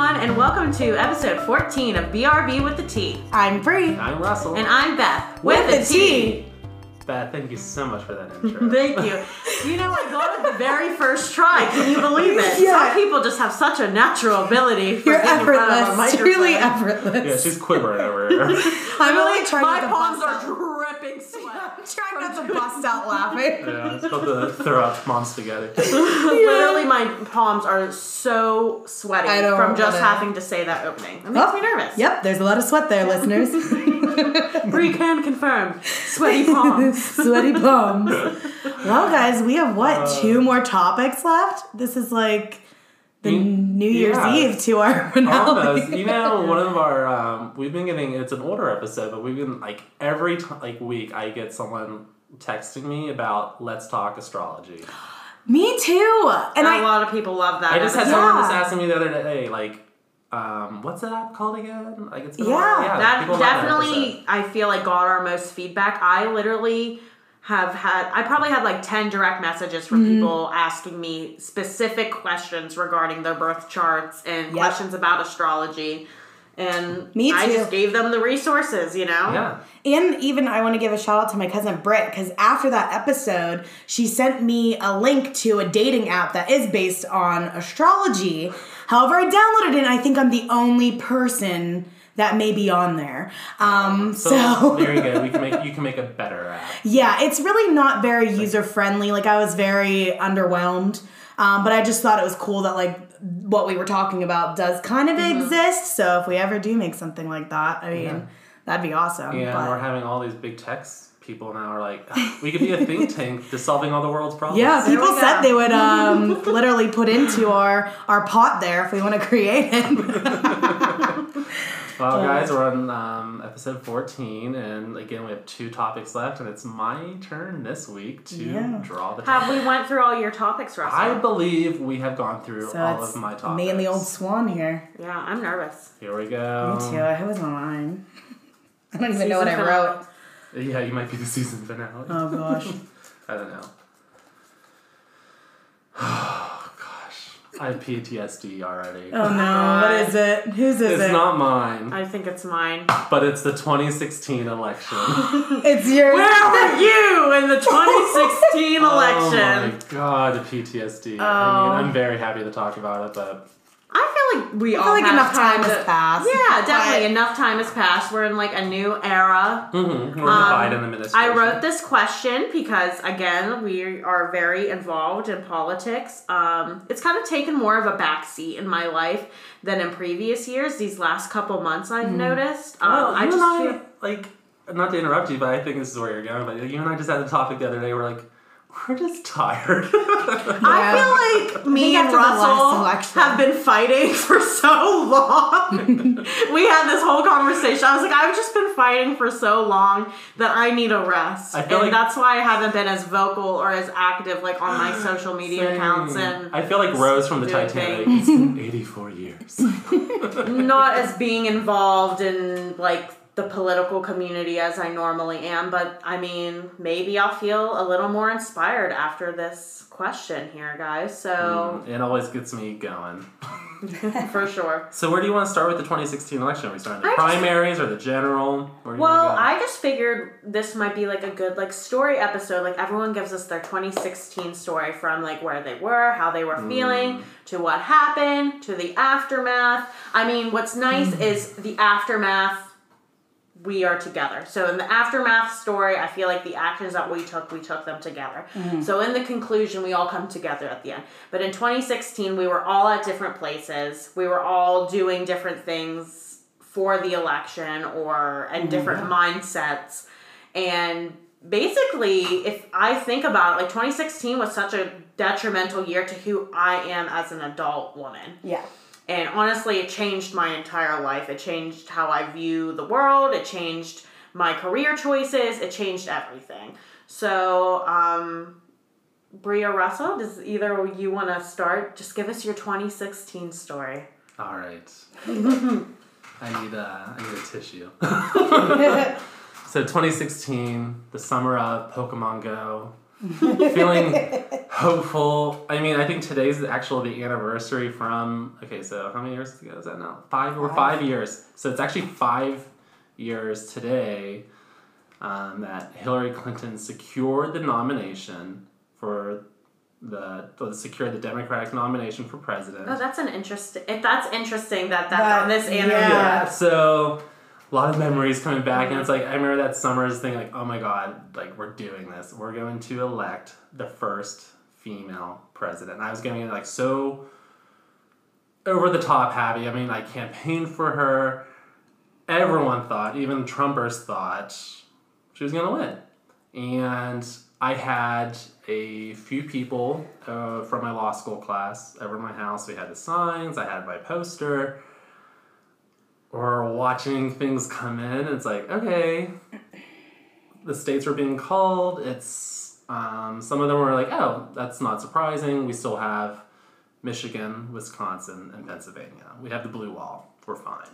and welcome to episode 14 of BRB with the T. I'm Bree. I'm Russell. And I'm Beth With the T. Beth, thank you so much for that intro. Thank you. You know, I got it the very first try. Can you believe it? Yeah. Some people just have such a natural ability for You're being in front of a effortless. Truly microphone. effortless. yeah, she's quivering over here. I'm really trying My to palms bust are out. dripping sweat. I'm trying not to bust out laughing. yeah, it's about to throw up mom spaghetti. Literally, my palms are so sweaty I don't from just wanna- having to say that opening. It makes Oh, me nervous. Yep, there's a lot of sweat there, listeners. Bree can confirm. Sweaty palms. Sweaty palms. Well, guys, we have what, Uh, two more topics left? This is like the Mm, New Year's yeah. Eve to our finale. Almost. You know, one of our um, we've been getting it's an older episode, but we've been like every t- like week I get someone texting me about let's talk astrology. Me too. And a I, lot of people love that. I just had episode. someone just Yeah. asking me the other day like. Um, what's that app called again? Like it's been a Yeah, yeah. that people love that definitely. I feel like got our most feedback. I literally have had I probably had like 10 direct messages from Mm-hmm. people asking me specific questions regarding their birth charts and Yep. questions about astrology. And Me I just gave them the resources, you know? Yeah. And even I want to give a shout out to my cousin Britt because after that episode, she sent me a link to a dating app that is based on astrology. However, I downloaded it and I think I'm the only person that may be on there. Um, So, so, there you go. We can make you can make a better app. yeah, it's really not very user friendly. Like I was very underwhelmed. Um, but I just thought it was cool that like what we were talking about does kind of Mm-hmm. exist. So if we ever do make something like that, I mean, Yeah. that'd be awesome. Yeah, but- and we're having all these big techs people now are like, we could be a think tank to solving all the world's problems. Yeah, There people said they would um, literally put into our our pot there if we want to create it. Well, guys, we're on um, episode 14, and again, we have two topics left, and it's my turn this week to Yeah. draw the Have topic. we went through all your topics, Russell? I believe we have gone through so all of my topics. me and the old swan here. yeah, I'm nervous. Here we go. Me too. I was mine. I don't even know what I wrote. Yeah, you might be the season finale. Oh gosh. I don't know. Oh. I have PTSD already. Oh no. What is it? Whose is it? it's it? not mine, I think it's mine. but it's the 2016 election. It's yours. Where were you in the 2016 election? Oh my god, the PTSD. Oh. I mean, oh. I'm very happy to talk about it, but I feel like we I all feel like have enough time to- has passed. Yeah, definitely But- enough time has passed. We're in like a new era. mhm, we're in the Um, Biden administration. I wrote this question because again, we are very involved in politics. Um, it's kind of taken more of a backseat in my life than in previous years. These last couple months, I've noticed. Um, Well, I you just and I, feel- like, not to interrupt you, but I think this is where you're going. But you and I just had a topic the other day. We're like, we're just tired. I feel like me and after Russell have been fighting for so long. we had this whole conversation. I was like, I've just been fighting for so long that I need a rest. I And like- that's why I haven't been as vocal or as active like on my social media accounts and I feel like Rose from the Titanic. things. It's been 84 years. not as being involved in like the political community as I normally am, but I mean, maybe I'll feel a little more inspired after this question here, guys. So, it always gets me going. for sure. So where do you want to start with the 2016 election? Are we starting the I just- primaries or the general? Well? I just figured this might be like a good like story episode. Like everyone gives us their 2016 story from like where they were, how they were Mm. feeling, to what happened, to the aftermath. I mean, what's nice Mm. is the aftermath we are together. So in the aftermath story, I feel like the actions that we took, we took them together. Mm-hmm. So in the conclusion, we all come together at the end. But in 2016, we were all at different places. We were all doing different things for the election or and mm-hmm. different mindsets. And basically, if I think about it, like 2016 was such a detrimental year to who I am as an adult woman. Yeah. And honestly, it changed my entire life. It changed how I view the world. It changed my career choices. It changed everything. So, um, Bria Russell, does either of you want to start? Just give us your 2016 story. All right. I need a, I need a tissue. so 2016, the summer of Pokemon Go. feeling hopeful. I mean, I think today's actually the anniversary from. Okay, so how many years ago is that now? Five or five years. So it's actually five years today um, that Hillary Clinton secured the nomination for the to secure the Democratic nomination for president. Oh, that's an interesting. If that's interesting that that's That- on this yeah. anniversary. Yeah, so a lot of memories coming back, and it's like I remember that summer's thing, like oh my god, like we're doing this, we're going to elect the first female president. And I was getting like so over the top happy. I mean, I campaigned for her. Everyone thought, even Trumpers thought, she was gonna win, and I had a few people uh, from my law school class over my house. We had the signs. I had my poster or watching things come in. It's like, okay, the states were being called. It's um, some of them were like, oh, that's not surprising. We still have Michigan, Wisconsin, and Pennsylvania. We have the blue wall. We're fine.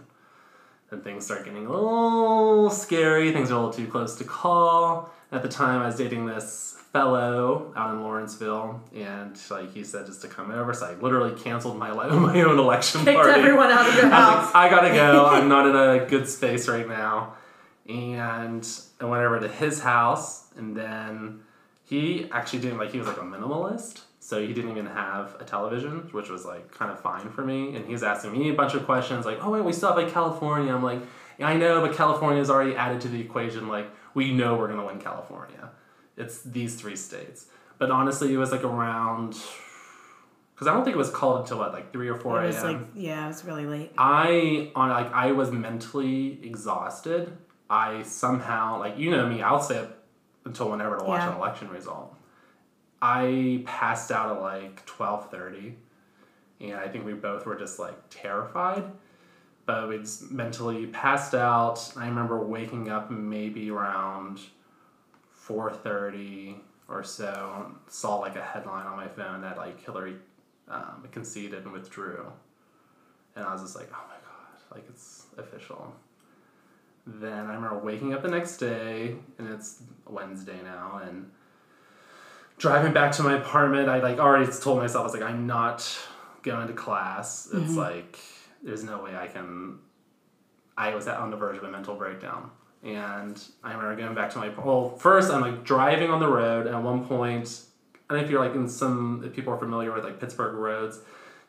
Then things start getting a little scary. Things are a little too close to call. At the time, I was dating this fellow out in Lawrenceville, and like he said, just to come over. So I literally canceled my my own election Kicked party. everyone out of your I house. like, I gotta go. I'm not in a good space right now. And I went over to his house, and then he actually didn't like. He was like a minimalist, so he didn't even have a television, which was like kind of fine for me. And he was asking me a bunch of questions, like, "Oh wait, we still have like California." I'm like, yeah, "I know, but California's already added to the equation. Like, we know we're gonna win California. It's these three states." But honestly, it was like around. Because I don't think it was called until what, like three or four It a.m. was like, yeah, it was really late. I on like I was mentally exhausted. I somehow like you know me, I'll stay up until whenever to watch Yeah. an election result. I passed out at like twelve thirty, and I think we both were just like terrified. But we mentally passed out. I remember waking up maybe around four thirty or so. Saw like a headline on my phone that like Hillary um, conceded and withdrew, and I was just like, oh my god, like it's official. Then I remember waking up the next day, and it's Wednesday now, and driving back to my apartment, I like already told myself I was like, I'm not going to class. It's like there's no way I can. I was on the verge of a mental breakdown, and I remember going back to my well. First, I'm like driving on the road, and at one point, I if you're like in some if people are familiar with like Pittsburgh roads,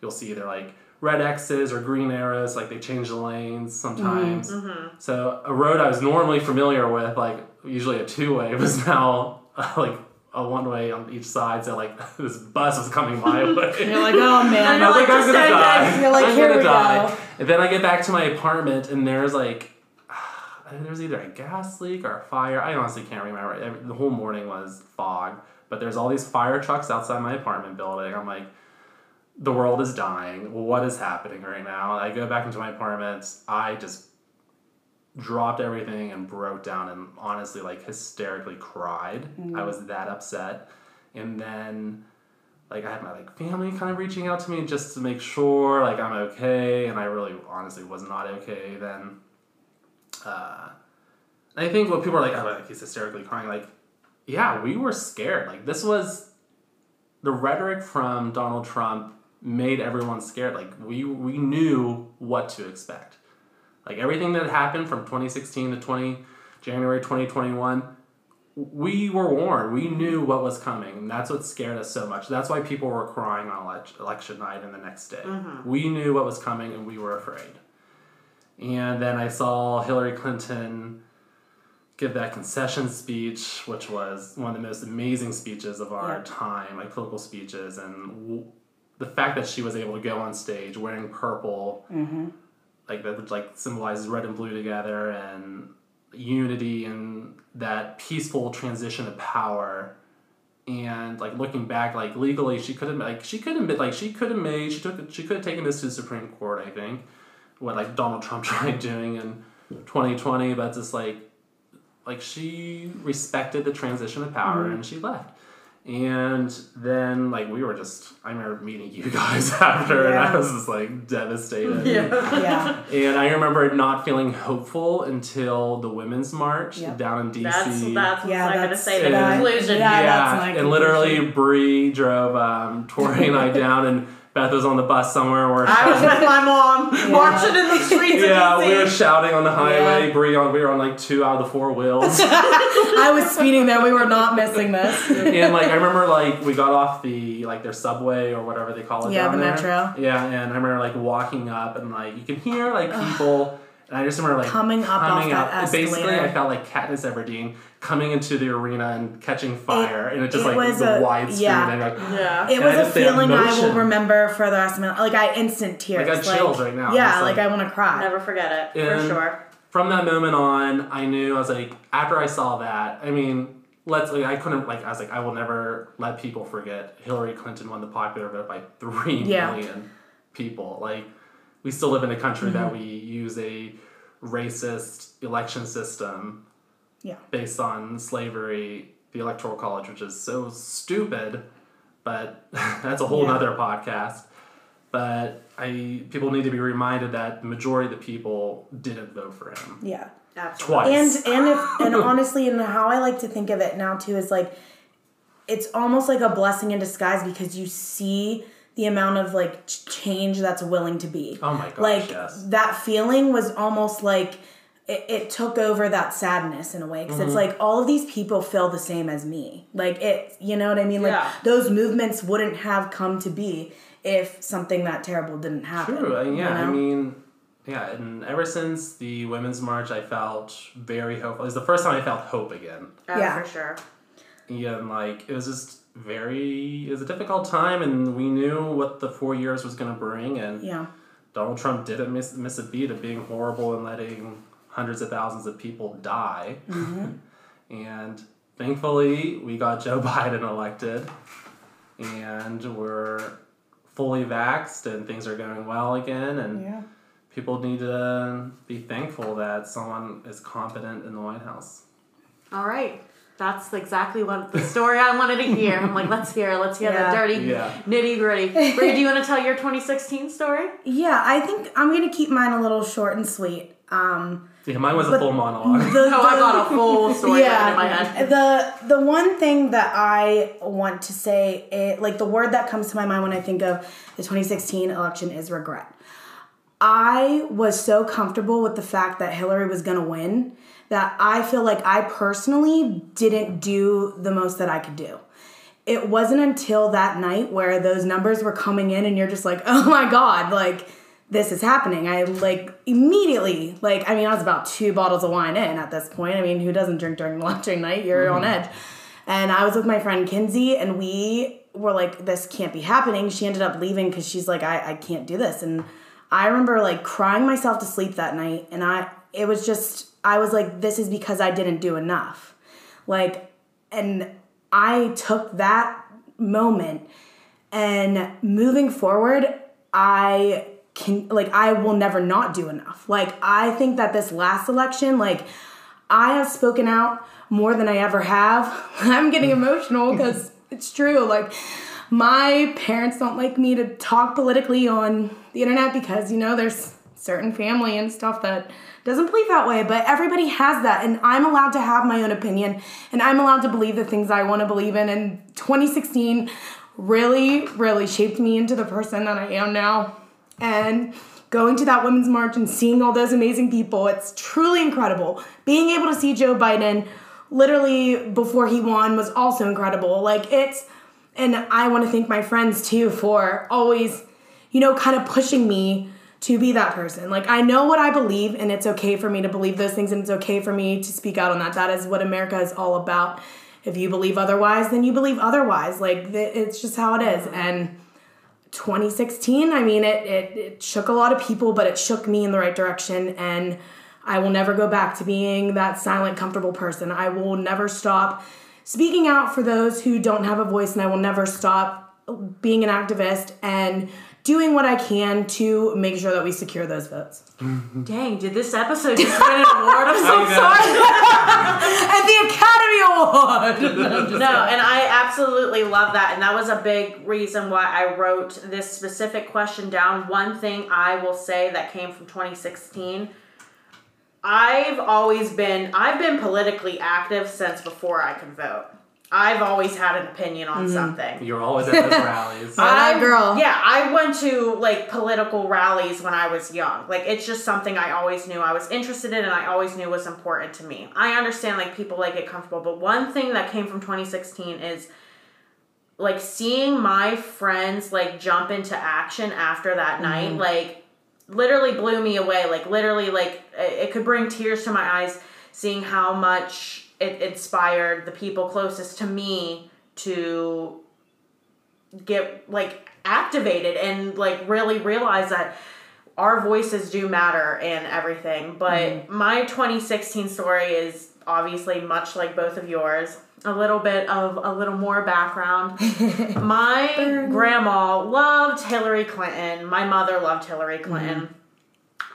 you'll see they're like red X's or green arrows, like they change the lanes sometimes. Mm-hmm. Mm-hmm. So a road I was normally familiar with, like usually a two way, was now like a one way on each side. So like this bus was coming my way. You're like, oh man. I was like, I'm gonna die. You're like, I'm here gonna we die. go. And then I get back to my apartment, and there's like, there's either a gas leak or a fire. I honestly can't remember. The whole morning was fog, but there's all these fire trucks outside my apartment building. I'm like, the world is dying. What is happening right now? I go back into my apartment. I just dropped everything and broke down and honestly like hysterically cried. I was that upset. And then like I had my like family kind of reaching out to me just to make sure like I'm okay and I really honestly was not okay then. Uh, I think what people are like, oh, like he's hysterically crying. Like, yeah, we were scared. Like this was the rhetoric from Donald Trump made everyone scared. Like we we knew what to expect. Like everything that happened from 2016 to 20 January 2021, we were warned. We knew what was coming, and that's what scared us so much. That's why people were crying on elec- election night and the next day. Mm-hmm. We knew what was coming, and we were afraid. And then I saw Hillary Clinton give that concession speech, which was one of the most amazing speeches of our Yeah. time, like political speeches, and w- the fact that she was able to go on stage wearing purple, mm-hmm. Like that, which like symbolizes red and blue together, and unity and that peaceful transition of power. And like looking back, like legally, she could have like she could have been like she could have made she took she could have taken this to the Supreme Court. I think what like Donald Trump tried doing in twenty twenty, but just like like she respected the transition of power mm-hmm. and she left And then like we were just I remember meeting you guys after and I was just like devastated. Yeah. yeah. And I remember not feeling hopeful until the women's march Yep. down in DC. That's that's what Yeah, I'm gonna that's- say. The conclusion. yeah, yeah, that's my and literally Bree drove um, Tori and I down, and Beth was on the bus somewhere. Where I was with my mom marching in the streets yeah, we were shouting on the highway. Yeah. Bree on we were on like two out of the four wheels, I was speeding there. We were not missing this. and like I remember like we got off the like their subway or whatever they call it. Yeah, the there. metro. Yeah, and I remember like walking up and like you can hear like people. And I just remember like Coming up off coming that up. Basically. I felt like Katniss Everdeen coming into the arena and catching fire, and it just it like was the a- wide screen yeah. and like Yeah. It was I a just- they have feeling I will remember for the rest of my life. Like I instant tears. I got chills right now. Yeah, Just like, like- I want to cry. Never forget it for sure. from that moment on, I knew I was like, after I saw that, I mean, let's like, I couldn't like, I was like, I will never let people forget Hillary Clinton won the popular vote by three million Yeah. people. Like, we still live in a country that Mm-hmm. we use a racist election system Yeah. based on slavery, the electoral college, which is so stupid, but that's a whole Yeah. nother podcast. But I people need to be reminded that the majority of the people didn't vote for him. Yeah. Absolutely. Twice. And and if and honestly, and how I like to think of it now too is like it's almost like a blessing in disguise because you see the amount of like change that's willing to be. Oh my gosh, like yes. that feeling was almost like it, it took over that sadness in a way because Mm-hmm. it's like all of these people feel the same as me like it you know what i mean like Yeah. those movements wouldn't have come to be if something that terrible didn't happen True. and yeah, you I mean, yeah, and ever since the women's march, I felt very hopeful. It was the first time I felt hope again. Oh, Yeah. for sure. Yeah, And like, it was just very, it was a difficult time, and we knew what the four years was going to bring. And yeah Donald Trump didn't miss, miss a beat of being horrible and letting hundreds of thousands of people die. Mm-hmm. and thankfully, we got Joe Biden elected, and we're fully vaxxed, and things are going well again. And yeah people need to be thankful that someone is competent in the White House. All right. That's exactly what the story I wanted to hear. I'm like, let's hear, let's hear Yeah. the dirty, Yeah. nitty gritty. Bree, do you want to tell your 2016 story? yeah i think i'm gonna keep mine a little short and sweet um Yeah, mine was a full monologue. the, No, I got a full story written in my head. The the one thing that I want to say, it, like the word that comes to my mind when I think of the 2016 election is regret. I was so comfortable with the fact that Hillary was going to win that I feel like I personally didn't do the most that I could do. It wasn't until that night where those numbers were coming in and you're just like, "Oh my god, like this is happening." I like immediately, like I mean, I was about 2 bottles of wine in at this point. I mean, who doesn't drink during election night? You're on mm-hmm. edge. And I was with my friend Kinsey and we were like, this can't be happening. She ended up leaving because she's like, I, I can't do this. And I remember like crying myself to sleep that night. And I, it was just, I was like, this is because I didn't do enough. Like, and I took that moment and moving forward, I can, like, I will never not do enough. Like, I think that this last election, like, I have spoken out more than I ever have. I'm getting emotional because it's true. Like, my parents don't like me to talk politically on the internet because, you know, there's certain family and stuff that doesn't believe that way, but everybody has that. And I'm allowed to have my own opinion and I'm allowed to believe the things I want to believe in. And 2016 really, really shaped me into the person that I am now. And going to that women's march and seeing all those amazing people, it's truly incredible. Being able to see Joe Biden literally before he won was also incredible. Like it's, and I want to thank my friends too for always, you know, kind of pushing me to be that person. Like I know what I believe and it's okay for me to believe those things and it's okay for me to speak out on that. That is what America is all about. If you believe otherwise, then you believe otherwise. Like it's just how it is. Mm-hmm. And 2016, I mean, it, it, it shook a lot of people, but it shook me in the right direction. And I will never go back to being that silent, comfortable person. I will never stop speaking out for those who don't have a voice, and I will never stop being an activist and doing what I can to make sure that we secure those votes. Dang, did this episode just win an award? I'm so sorry. At the Academy Award! No, and I absolutely love that. And that was a big reason why I wrote this specific question down. One thing I will say that came from 2016. I've always been I've been politically active since before I could vote. I've always had an opinion on mm-hmm. something. You're always at those rallies. Yeah, that I- girl. Yeah, I went to like political rallies when I was young. Like it's just something I always knew I was interested in and I always knew was important to me. I understand like people like get comfortable, but one thing that came from 2016 is like seeing my friends like jump into action after that mm-hmm. night like literally blew me away like literally like it it could bring tears to my eyes seeing how much it inspired the people closest to me to get like activated and like really realize that our voices do matter and everything. But mm-hmm. my 2016 story is obviously much like both of yours. A little bit of a little more background. my grandma loved Hillary Clinton. My mother loved Hillary Clinton. Mm-hmm.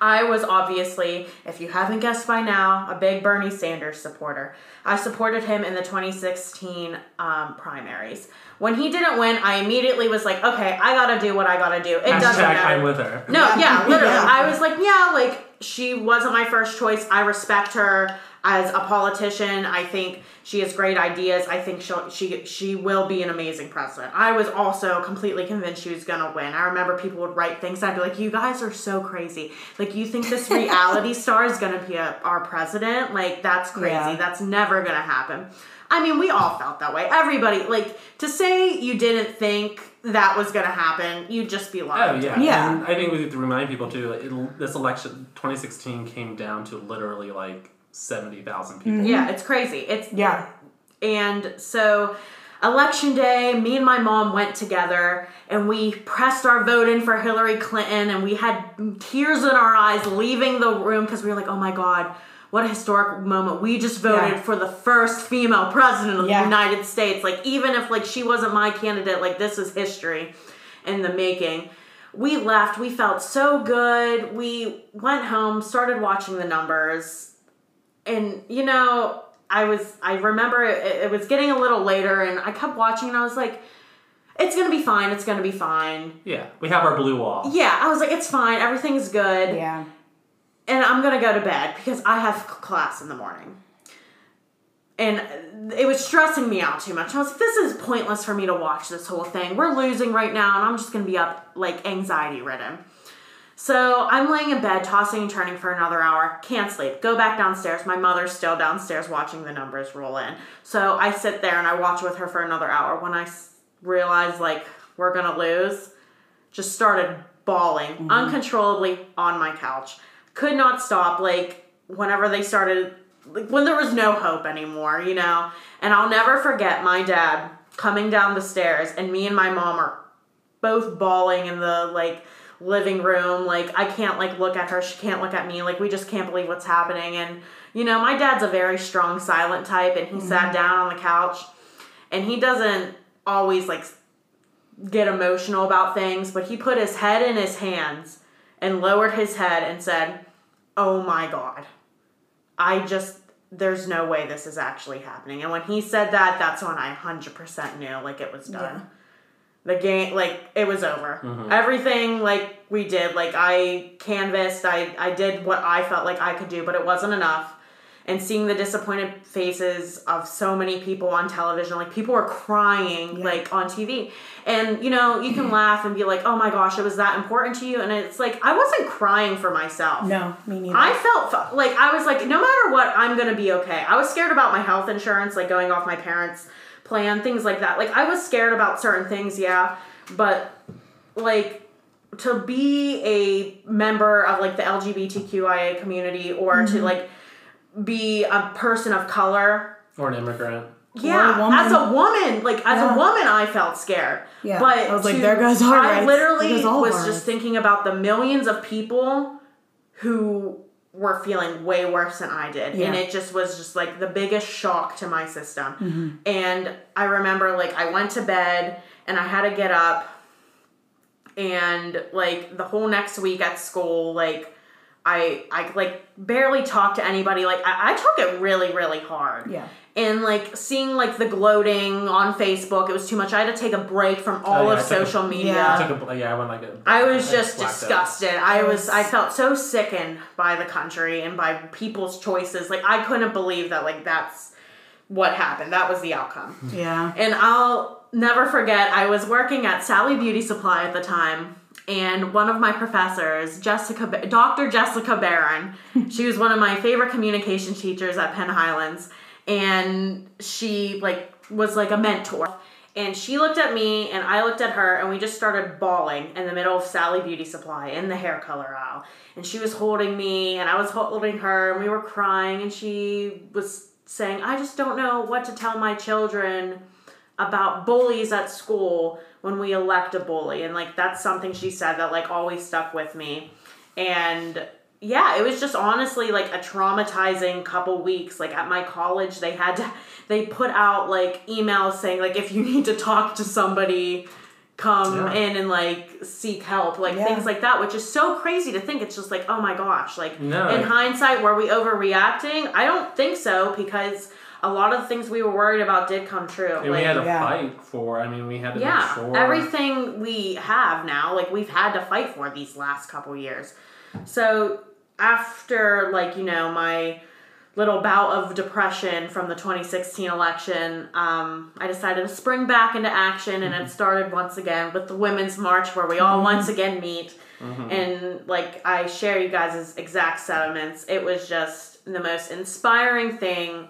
I was obviously, if you haven't guessed by now, a big Bernie Sanders supporter. I supported him in the 2016 um, primaries. When he didn't win, I immediately was like, okay, I gotta do what I gotta do. It doesn't matter. I'm with her. No, yeah, literally. Yeah. I was like, yeah, like she wasn't my first choice. I respect her as a politician. I think she has great ideas. I think she'll she she will be an amazing president. I was also completely convinced she was gonna win. I remember people would write things. I'd be like, you guys are so crazy. Like you think this reality star is gonna be a, our president? Like that's crazy. Yeah. That's never gonna happen. I mean, we all felt that way. Everybody, like, to say you didn't think that was gonna happen, you'd just be lying. Oh lying. yeah, Yeah. And I think we need to remind people too. Like, it, this election, 2016, came down to literally like 70,000 people. Mm-hmm. Yeah, it's crazy. It's Yeah. and so election day, me and my mom went together and we pressed our vote in for Hillary Clinton and we had tears in our eyes leaving the room because we were like, "Oh my god, what a historic moment. We just voted Yeah. for the first female president of Yeah. the United States. Like even if like she wasn't my candidate, like this is history in the making." We left. We felt so good. We went home, started watching the numbers and you know i was i remember it, it was getting a little later and i kept watching and i was like it's gonna be fine it's gonna be fine. Yeah, we have our blue wall. yeah i was like it's fine everything's good. Yeah. and i'm gonna go to bed because i have class in the morning. And it was stressing me out too much. I was like this is pointless for me to watch this whole thing. We're losing right now and i'm just gonna be up like anxiety ridden so I'm laying in bed, tossing and turning for another hour. Can't sleep. Go back downstairs. My mother's still downstairs watching the numbers roll in. So I sit there and I watch with her for another hour. When I realize, like we're gonna lose, just started bawling mm-hmm. uncontrollably on my couch. Could not stop. Like whenever they started, like when there was no hope anymore, you know. And I'll never forget my dad coming down the stairs, and me and my mom are both bawling in the like living room like i can't like look at her she can't look at me like we just can't believe what's happening and you know my dad's a very strong silent type and he mm-hmm. sat down on the couch and he doesn't always like get emotional about things but he put his head in his hands and lowered his head and said oh my god. I just there's no way this is actually happening. And when he said that that's when i 100% knew like it was done. Yeah. The game like it was over. Mm-hmm. Everything like we did like i canvassed i i did what i felt like i could do but it wasn't enough. And seeing the disappointed faces of so many people on television like people were crying like on tv and you know you can laugh and be like oh my gosh it was that important to you? And it's like i wasn't crying for myself. No, me neither. I felt like I was like, no matter what, I'm gonna be okay. I was scared about my health insurance, like going off my parents' plan, things like that. Like I was scared about certain things, yeah, but like to be a member of like the LGBTQIA community or to mm-hmm. like be a person of color Or an immigrant. yeah, woman. as a woman, like as Yeah. a woman, I felt scared. Yeah. but I was like, to- there goes our I rights. Literally goes all of was our just thinking about the millions of people who were feeling way worse than I did, and it just was just like the biggest shock to my system. Mm-hmm. And I remember like I went to bed and I had to get up. and like the whole next week at school, like I I like barely talked to anybody. Like I, I took it really really hard. Yeah. And like seeing like the gloating on Facebook, it was too much. I had to take a break from oh, all Oh, yeah, of I took a- social media. Yeah. I took a, yeah, I went like a. I was I just blacked out. disgusted. I was I felt so sickened by the country and by people's choices. Like I couldn't believe that like that's what happened. That was the outcome. Yeah. And I'll never forget I was working at Sally Beauty Supply at the time and one of my professors, Jessica Dr. Jessica Barron, she was one of my favorite communication teachers at Penn Highlands and she like was like a mentor. And she looked at me and I looked at her and we just started bawling in the middle of Sally Beauty Supply in the hair color aisle. And she was holding me and I was holding her and we were crying and she was saying, I just don't know what to tell my children about bullies at school when we elect a bully. And like that's something she said that like always stuck with me. And yeah, it was just honestly like a traumatizing couple weeks. Like at my college, they had to, they put out like emails saying like if you need to talk to somebody, come Yeah. in and like seek help, like Yeah. things like that, which is so crazy to think. It's just like, oh my gosh, like No. in hindsight, were we overreacting? I don't think so because a lot of the things we were worried about did come true. And like, we had to Yeah. fight for. I mean, we had to yeah, make sure. everything we have now, like we've had to fight for these last couple years. So after like you know my little bout of depression from the 2016 election, um, I decided to spring back into action, and it mm-hmm. started once again with the Women's March, where we all mm-hmm. once again meet. Mm-hmm. And like I share you guys' exact sentiments. It was just the most inspiring thing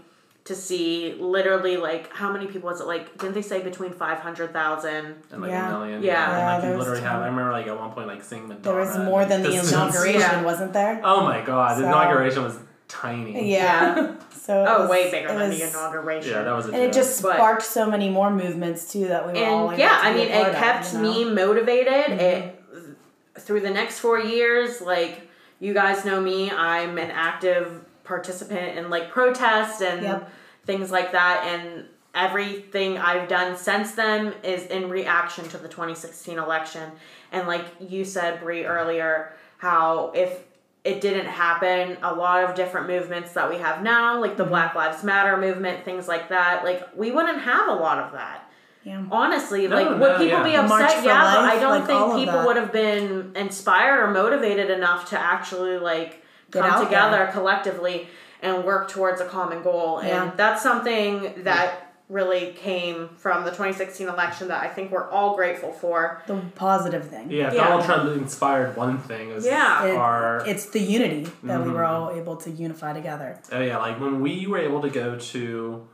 to see. Literally, like how many people was it? Like didn't they say between five hundred thousand? and like Yeah. a million. Yeah. and Yeah, like you literally have. I remember like at one point like seeing Madonna. There was more than the inauguration, Yeah. wasn't there? Oh my god, the inauguration was tiny. Yeah. So Oh, was- way bigger it than the inauguration. Yeah, that was a And it joke. just But- sparked so many more movements too that we were all and able yeah to i mean a part it of, kept you know? me motivated it mm-hmm. through the next four years like you guys know me i'm an active participant in like protests and Yep. Things like that and everything i've done since then is in reaction to the 2016 election and like you said bree earlier how if it didn't happen a lot of different movements that we have now like Mm-hmm. the black lives matter movement things like that like we wouldn't have a lot of that Yeah. honestly No, like no, would people yeah. be upset for yeah but i don't like, think people would have been inspired or motivated enough to actually like Get come together there. collectively and work towards a common goal Yeah. and that's something that really came from the 2016 election that i think we're all grateful for the positive thing. Yeah, Yeah. Donald Trump inspired one thing, it was Yeah. It- our. it's the unity that we were Mm-hmm. all able to unify together. oh yeah, like when we were able to go to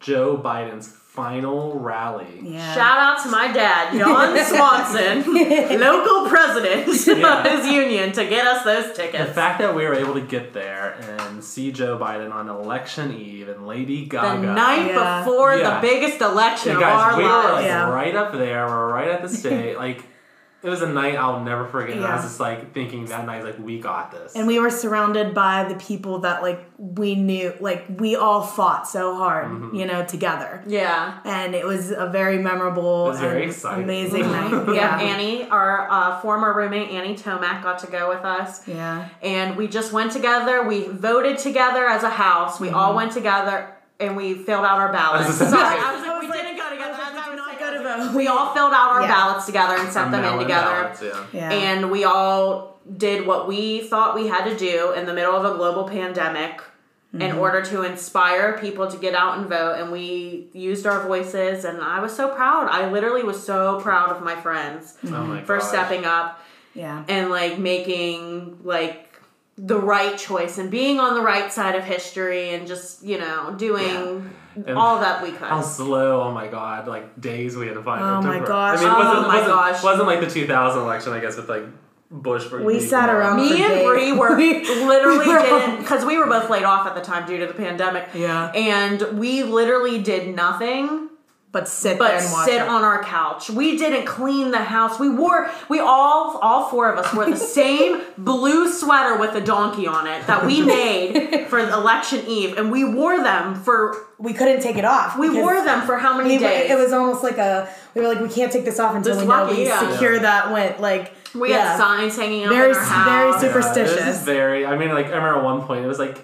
Joe Biden's final rally. Yeah. Shout out to my dad, John Swanson, local president Yeah. of his union, to get us those tickets. The fact that we were able to get there and see Joe Biden on election eve and Lady Gaga. the Gaga. night Yeah. before Yeah. the biggest election Yeah, of guys, our we were like Yeah. right up there. We're right at the state. like it was a night I'll never forget. And I was just like thinking that night, like we got this. And we were surrounded by the people that like we knew, like we all fought so hard, Mm-hmm. you know, together. yeah. And it was a very memorable, It was very and exciting. amazing night. Yeah, Yeah, Annie, our uh, former roommate Annie Tomac, got to go with us, yeah. and we just went together. We voted together as a house. We all went together, and we filled out our ballots. I was just- Sorry, I was We all filled out our Yeah. ballots together and sent Our them in together. ballots, yeah. Yeah. And we all did what we thought we had to do in the middle of a global pandemic in Mm-hmm. order to inspire people to get out and vote. And we used our voices, and I was so proud. I literally was so proud of my friends oh my for gosh. stepping up yeah. and like making like the right choice and being on the right side of history and just you know doing And all that we could. How slow! Oh my god! Like days we had to find. Oh my for- gosh. I mean, it Oh wasn't, my wasn't, gosh. wasn't like the 2000 election, I guess, with like Bush. For We sat around Me for and days. Bree were We- literally we're didn't because we were both laid off at the time due to the pandemic. Yeah. and we literally did nothing but sit but there and watch sit it. on our couch. We didn't clean the house. We wore we all all four of us wore the same blue sweater with a donkey on it that we made for election eve, and we wore them for we couldn't take it off. we wore them for how many we- days? It was almost like a we were like we can't take this off until This we know lucky, we yeah. secure that went like we yeah. had signs hanging up Very in our house. very superstitious. It was just very. I mean, like I remember at one point it was like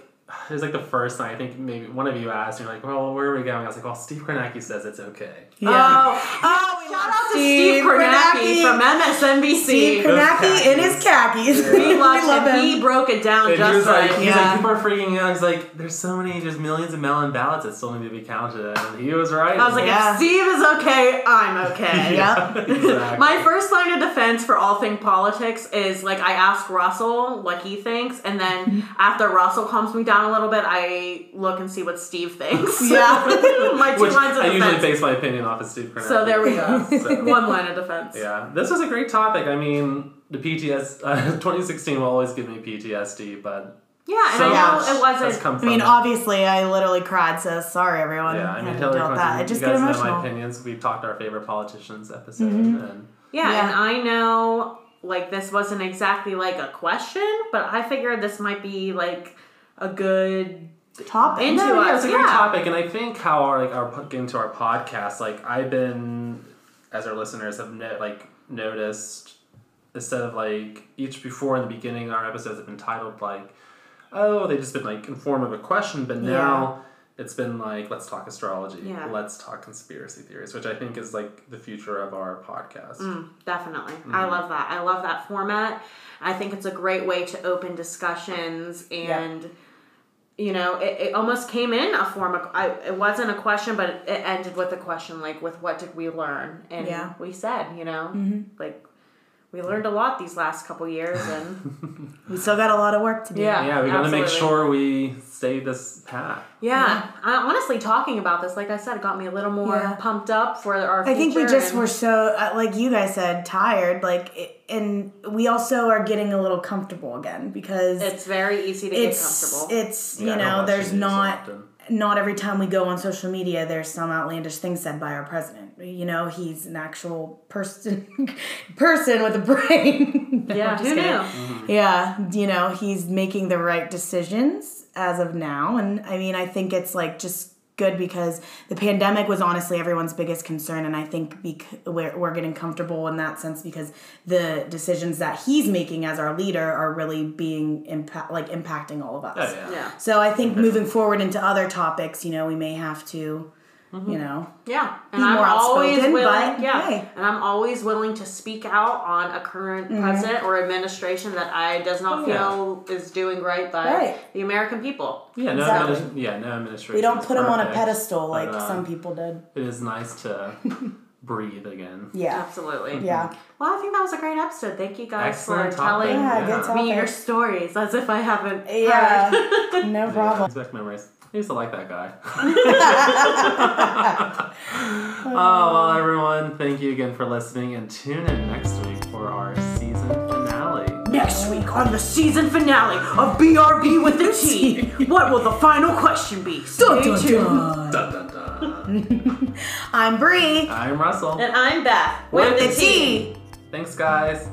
it was like the first night. I think maybe one of you asked, "You're like, well, where are we going?" I was like, "Well, Steve Kornacki says it's okay." Yeah. Oh, oh, we shout love out to Steve Steve Kornacki Kornacki. from MSNBC. Steve Kornacki in his khakis. we loved him. He broke it down And he just was like, right. he's Yeah. like, people are freaking out. He's like, there's so many, there's millions of mail-in ballots that still need to be counted, and he was right. I was like, Yeah. if Steve is okay, I'm okay. Yeah. exactly. My first line of defense for all thing politics is like I ask Russell what he thinks, and then after Russell calms me down a little bit, I look and see what Steve thinks. Yeah. my two Which lines of I usually base my opinion off of Steve Kornacki. so there we go. So- One line of defense. Yeah, this was a great topic. I mean, the PTS, uh, 2016 will always give me PTSD, but Yeah, and so I know much it wasn't. come I from mean, it. obviously, I literally cried. So sorry, everyone. Yeah, I had mean, to Hillary deal with Clinton. that. I just you get guys know emotional. my opinions. We've talked our favorite politicians episode, Mm-hmm. and Yeah, Yeah. and I know like this wasn't exactly like a question, but I figured this might be like a good Topic. into no, yeah, it's a great yeah. topic, and I think how our like our getting to our podcast, like I've been, as our listeners have no, like noticed, instead of like each before in the beginning, our episodes have been titled like, oh, they just been like in form of a question, but now. It's been like let's talk astrology, Yeah. let's talk conspiracy theories, which I think is like the future of our podcast. Mm, definitely. I Mm-hmm. love that. I love that format. I think it's a great way to open discussions and you know, it, it almost came in a form of I, it wasn't a question, but it, it ended with a question like with what did we learn? And Yeah. we said, you know, Mm-hmm. like we learned a lot these last couple years and We still got a lot of work to do. Yeah. Yeah, we got to make sure we stay this path. yeah, I, honestly talking about this like I said it got me a little more Yeah. pumped up for our I think we just and- were so, uh, like you guys said, tired. Like, it, and we also are getting a little comfortable again because it's very easy to it's get comfortable. it's you I know there's the so not often. Not every time we go on social media there's some outlandish thing said by our president you know he's an actual person person with a brain No, yeah, who knew? Mm-hmm. yeah you know he's making the right decisions as of now and i mean i think it's like just good because the pandemic was honestly everyone's biggest concern and i think bec- we're, we're getting comfortable in that sense because the decisions that he's making as our leader are really being impact like impacting all of us Oh, yeah. Yeah. so I think moving forward into other topics, you know, we may have to, Mm-hmm. you know, Yeah, and Be I'm more always willing. but yeah, hey. and I'm always willing to speak out on a current mm-hmm. president or administration that I does not Oh, yeah. feel is doing right by Right. the American people. Yeah, no, Exactly. adminis- yeah, no administration. we don't put them on a pedestal like but, uh, some people did. It is nice to breathe again. Yeah. Absolutely. Mm-hmm. Yeah. Well, I think that was a great episode. Thank you guys Excellent for topic. telling Yeah, good me your stories as if I haven't. heard. Yeah. no problem. Brings back memories. I used to like that guy. oh, well, everyone, thank you again for listening and tune in next week for our season finale. Next week on the season finale of BRB with the T, what will the final question be? Stay Dun, dun, tuned. dun. Dun, dun, dun. I'm Bree. I'm Russell. And I'm Beth with, With the the T. T. Thanks, guys.